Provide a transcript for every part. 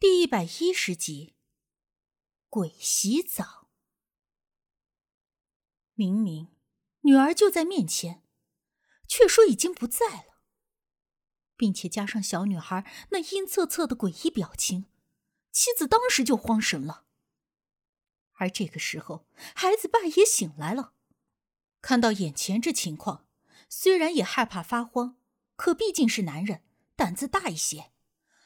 第一百一十集，鬼洗澡。明明女儿就在面前，却说已经不在了，并且加上小女孩那阴恻恻的诡异表情，妻子当时就慌神了。而这个时候，孩子爸也醒来了，看到眼前这情况，虽然也害怕发慌，可毕竟是男人，胆子大一些。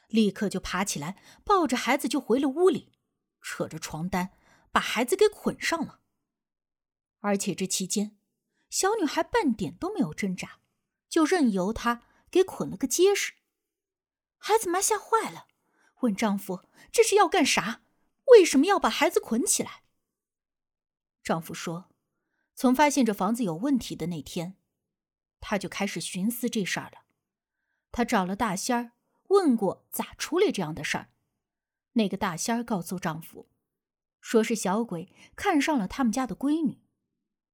立刻就爬起来，抱着孩子就回了屋里，扯着床单把孩子给捆上了。而且这期间，小女孩半点都没有挣扎，就任由他给捆了个结实。孩子妈吓坏了，问丈夫：“这是要干啥？为什么要把孩子捆起来？”丈夫说：“从发现这房子有问题的那天，他就开始寻思这事儿了。他找了大仙儿。”问过咋处理这样的事儿，那个大仙儿告诉丈夫，说是小鬼看上了他们家的闺女，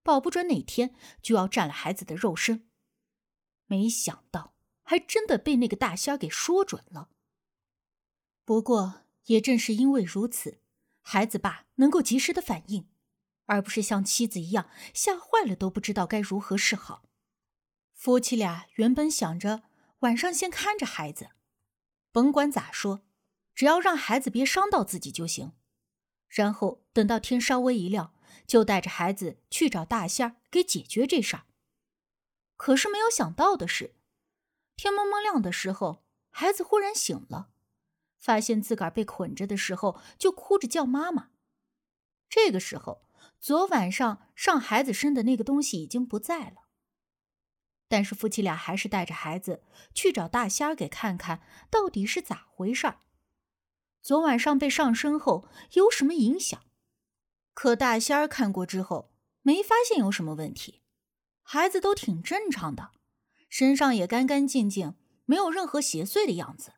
保不准哪天就要占了孩子的肉身。没想到还真的被那个大仙儿给说准了。不过也正是因为如此，孩子爸能够及时的反应，而不是像妻子一样吓坏了都不知道该如何是好。夫妻俩原本想着晚上先看着孩子。甭管咋说，只要让孩子别伤到自己就行。然后等到天稍微一亮，就带着孩子去找大仙儿给解决这事儿。可是没有想到的是，天蒙蒙亮的时候，孩子忽然醒了，发现自个儿被捆着的时候，就哭着叫妈妈。这个时候，昨晚上上孩子身的那个东西已经不在了。但是夫妻俩还是带着孩子去找大仙儿给看看到底是咋回事儿。昨晚上被上身后有什么影响？可大仙儿看过之后没发现有什么问题，孩子都挺正常的，身上也干干净净，没有任何邪祟的样子。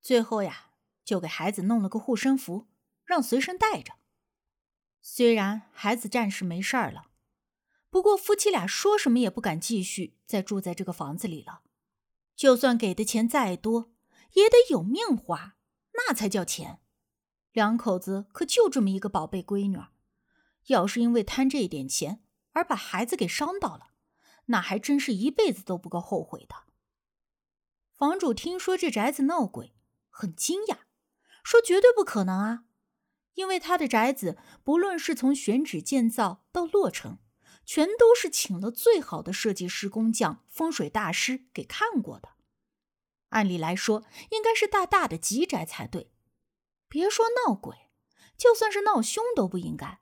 最后呀，就给孩子弄了个护身符，让随身带着。虽然孩子暂时没事儿了。不过夫妻俩说什么也不敢继续再住在这个房子里了。就算给的钱再多，也得有命花，那才叫钱。两口子可就这么一个宝贝闺女，要是因为贪这一点钱而把孩子给伤到了，那还真是一辈子都不够后悔的。房主听说这宅子闹鬼，很惊讶，说绝对不可能啊，因为他的宅子不论是从选址建造到落成。全都是请了最好的设计师、工匠、风水大师给看过的。按理来说，应该是大大的吉宅才对。别说闹鬼，就算是闹凶都不应该。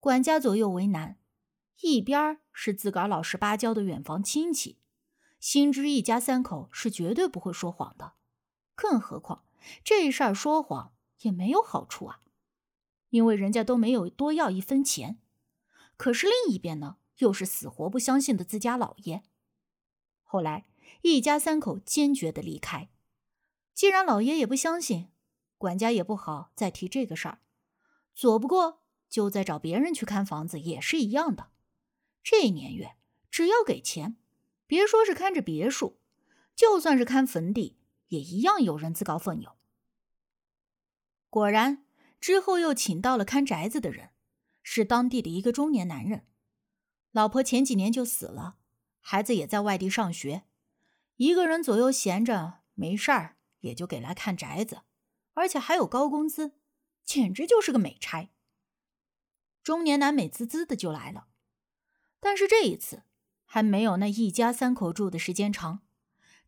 管家左右为难，一边是自个儿老实巴交的远房亲戚，心知一家三口是绝对不会说谎的。更何况这事儿说谎也没有好处啊，因为人家都没有多要一分钱。可是另一边呢，又是死活不相信的自家老爷。后来一家三口坚决的离开。既然老爷也不相信，管家也不好再提这个事儿。左不过就再找别人去看房子，也是一样的。这年月，只要给钱，别说是看着别墅，就算是看坟地，也一样有人自告奋勇。果然，之后又请到了看宅子的人。是当地的一个中年男人，老婆前几年就死了，孩子也在外地上学，一个人左右闲着没事儿，也就给来看宅子，而且还有高工资，简直就是个美差。中年男美滋滋的就来了，但是这一次还没有那一家三口住的时间长，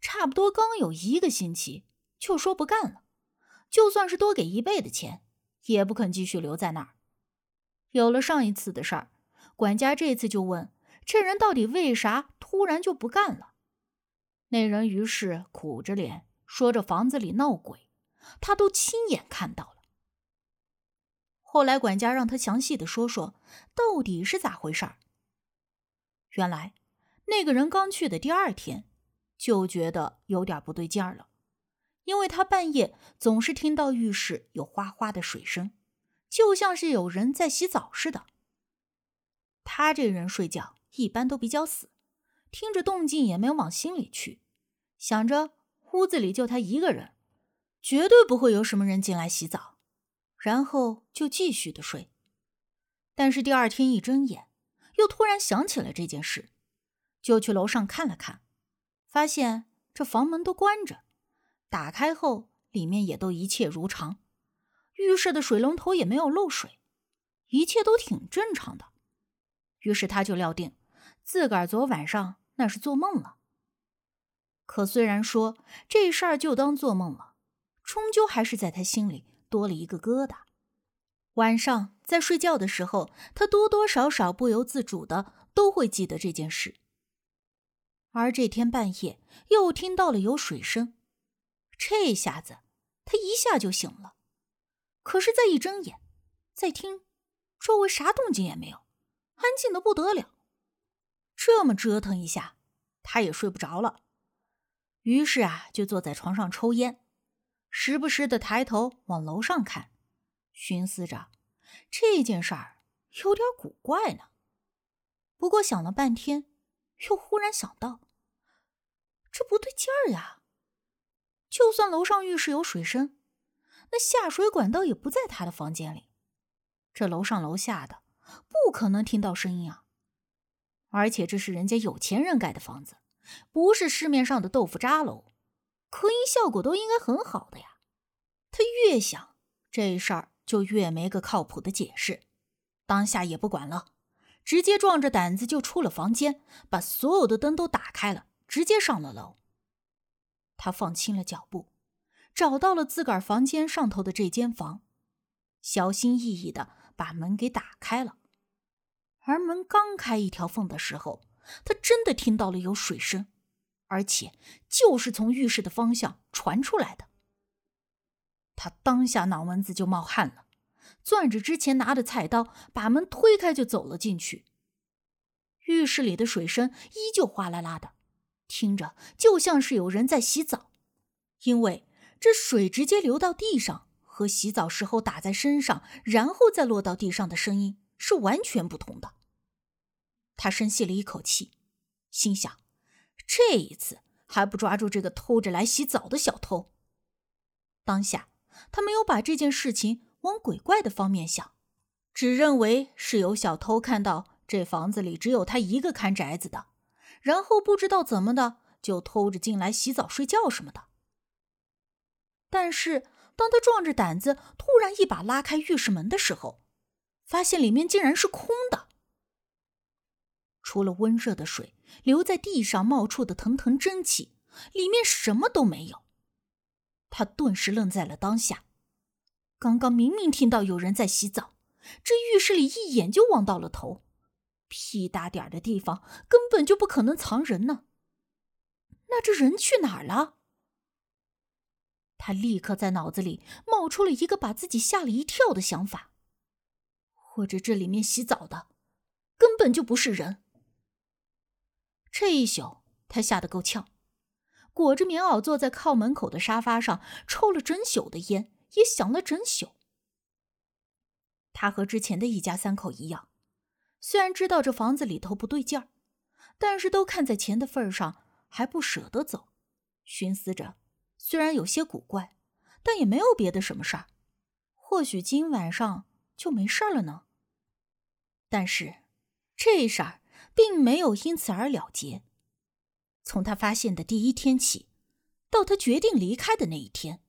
差不多刚有一个星期就说不干了，就算是多给一倍的钱，也不肯继续留在那儿。有了上一次的事儿，管家这次就问这人到底为啥突然就不干了。那人于是苦着脸说：“这房子里闹鬼，他都亲眼看到了。”后来管家让他详细的说说到底是咋回事儿。原来那个人刚去的第二天就觉得有点不对劲儿了，因为他半夜总是听到浴室有哗哗的水声。就像是有人在洗澡似的。他这人睡觉一般都比较死，听着动静也没有往心里去，想着屋子里就他一个人，绝对不会有什么人进来洗澡，然后就继续的睡。但是第二天一睁眼，又突然想起了这件事，就去楼上看了看，发现这房门都关着，打开后里面也都一切如常，浴室的水龙头也没有漏水，一切都挺正常的。于是他就料定，自个儿昨晚上那是做梦了。可虽然说这事儿就当做梦了，终究还是在他心里多了一个疙瘩。晚上在睡觉的时候，他多多少少不由自主的都会记得这件事。而这天半夜又听到了有水声，这下子他一下就醒了。可是再一睁眼，再听，周围啥动静也没有，安静的不得了。这么折腾一下，他也睡不着了。于是啊，就坐在床上抽烟，时不时的抬头往楼上看，寻思着这件事儿有点古怪呢。不过想了半天，又忽然想到，这不对劲儿呀！就算楼上浴室有水声，那下水管道也不在他的房间里，这楼上楼下的不可能听到声音啊！而且这是人家有钱人盖的房子。不是市面上的豆腐渣楼，隔音效果都应该很好的呀。他越想这事儿就越没个靠谱的解释，当下也不管了，直接壮着胆子就出了房间，把所有的灯都打开了，直接上了楼。他放轻了脚步，找到了自个儿房间上头的这间房，小心翼翼的把门给打开了。而门刚开一条缝的时候，他真的听到了有水声，而且就是从浴室的方向传出来的。他当下脑门子就冒汗了，攥着之前拿的菜刀，把门推开就走了进去。浴室里的水声依旧哗啦啦的，听着就像是有人在洗澡，因为这水直接流到地上，和洗澡时候打在身上然后再落到地上的声音是完全不同的。他深吸了一口气，心想：这一次还不抓住这个偷着来洗澡的小偷。当下，他没有把这件事情往鬼怪的方面想，只认为是有小偷看到这房子里只有他一个看宅子的，然后不知道怎么的就偷着进来洗澡、睡觉什么的。但是，当他壮着胆子突然一把拉开浴室门的时候，发现里面竟然是空的。除了温热的水留在地上冒出的腾腾蒸汽，里面什么都没有。他顿时愣在了当下。刚刚明明听到有人在洗澡，这浴室里一眼就望到了头，屁大点的地方根本就不可能藏人呢。那这人去哪儿了？他立刻在脑子里冒出了一个把自己吓了一跳的想法：或者这里面洗澡的根本就不是人。这一宿，他吓得够呛，裹着棉袄坐在靠门口的沙发上，抽了整宿的烟，也想了整宿。他和之前的一家三口一样，虽然知道这房子里头不对劲儿，但是都看在钱的份上，还不舍得走。寻思着，虽然有些古怪，但也没有别的什么事儿，或许今晚上就没事了呢。但是，这事儿。并没有因此而了结。从他发现的第一天起，到他决定离开的那一天，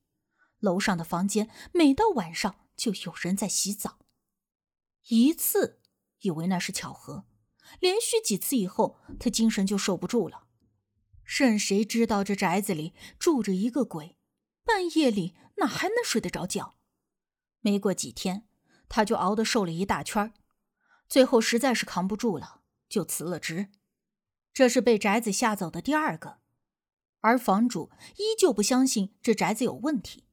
楼上的房间每到晚上就有人在洗澡。一次以为那是巧合，连续几次以后，他精神就受不住了。任谁知道这宅子里住着一个鬼，半夜里哪还能睡得着觉？没过几天，他就熬得瘦了一大圈最后实在是扛不住了。就辞了职，这是被宅子吓走的第二个，而房主依旧不相信这宅子有问题，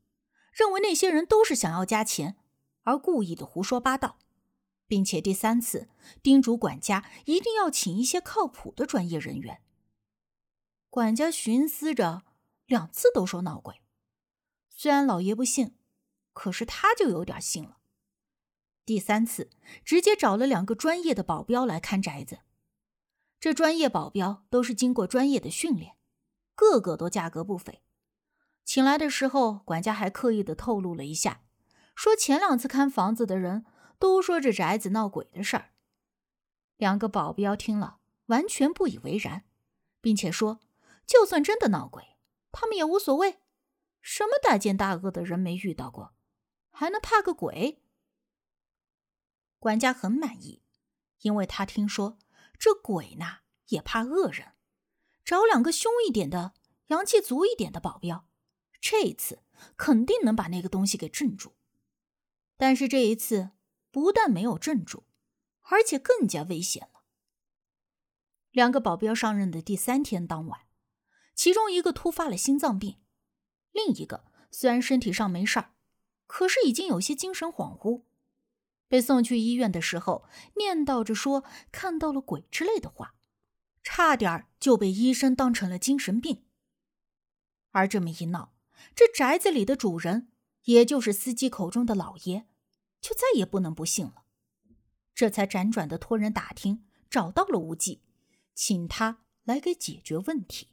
认为那些人都是想要加钱，而故意的胡说八道，并且第三次叮嘱管家一定要请一些靠谱的专业人员。管家寻思着，两次都说闹鬼，虽然老爷不信，可是他就有点信了。第三次，直接找了两个专业的保镖来看宅子。这专业保镖都是经过专业的训练，个个都价格不菲。请来的时候，管家还刻意的透露了一下，说前两次看房子的人都说这宅子闹鬼的事儿。两个保镖听了，完全不以为然，并且说，就算真的闹鬼，他们也无所谓，什么大奸大恶的人没遇到过，还能怕个鬼？管家很满意，因为他听说这鬼呢也怕恶人，找两个凶一点的、阳气足一点的保镖。这一次肯定能把那个东西给镇住，但是这一次不但没有镇住，而且更加危险了。两个保镖上任的第三天当晚，其中一个突发了心脏病，另一个虽然身体上没事儿，可是已经有些精神恍惚，被送去医院的时候，念叨着说看到了鬼之类的话，差点就被医生当成了精神病。而这么一闹，这宅子里的主人，也就是司机口中的老爷，就再也不能不信了。这才辗转的托人打听，找到了无忌，请他来给解决问题。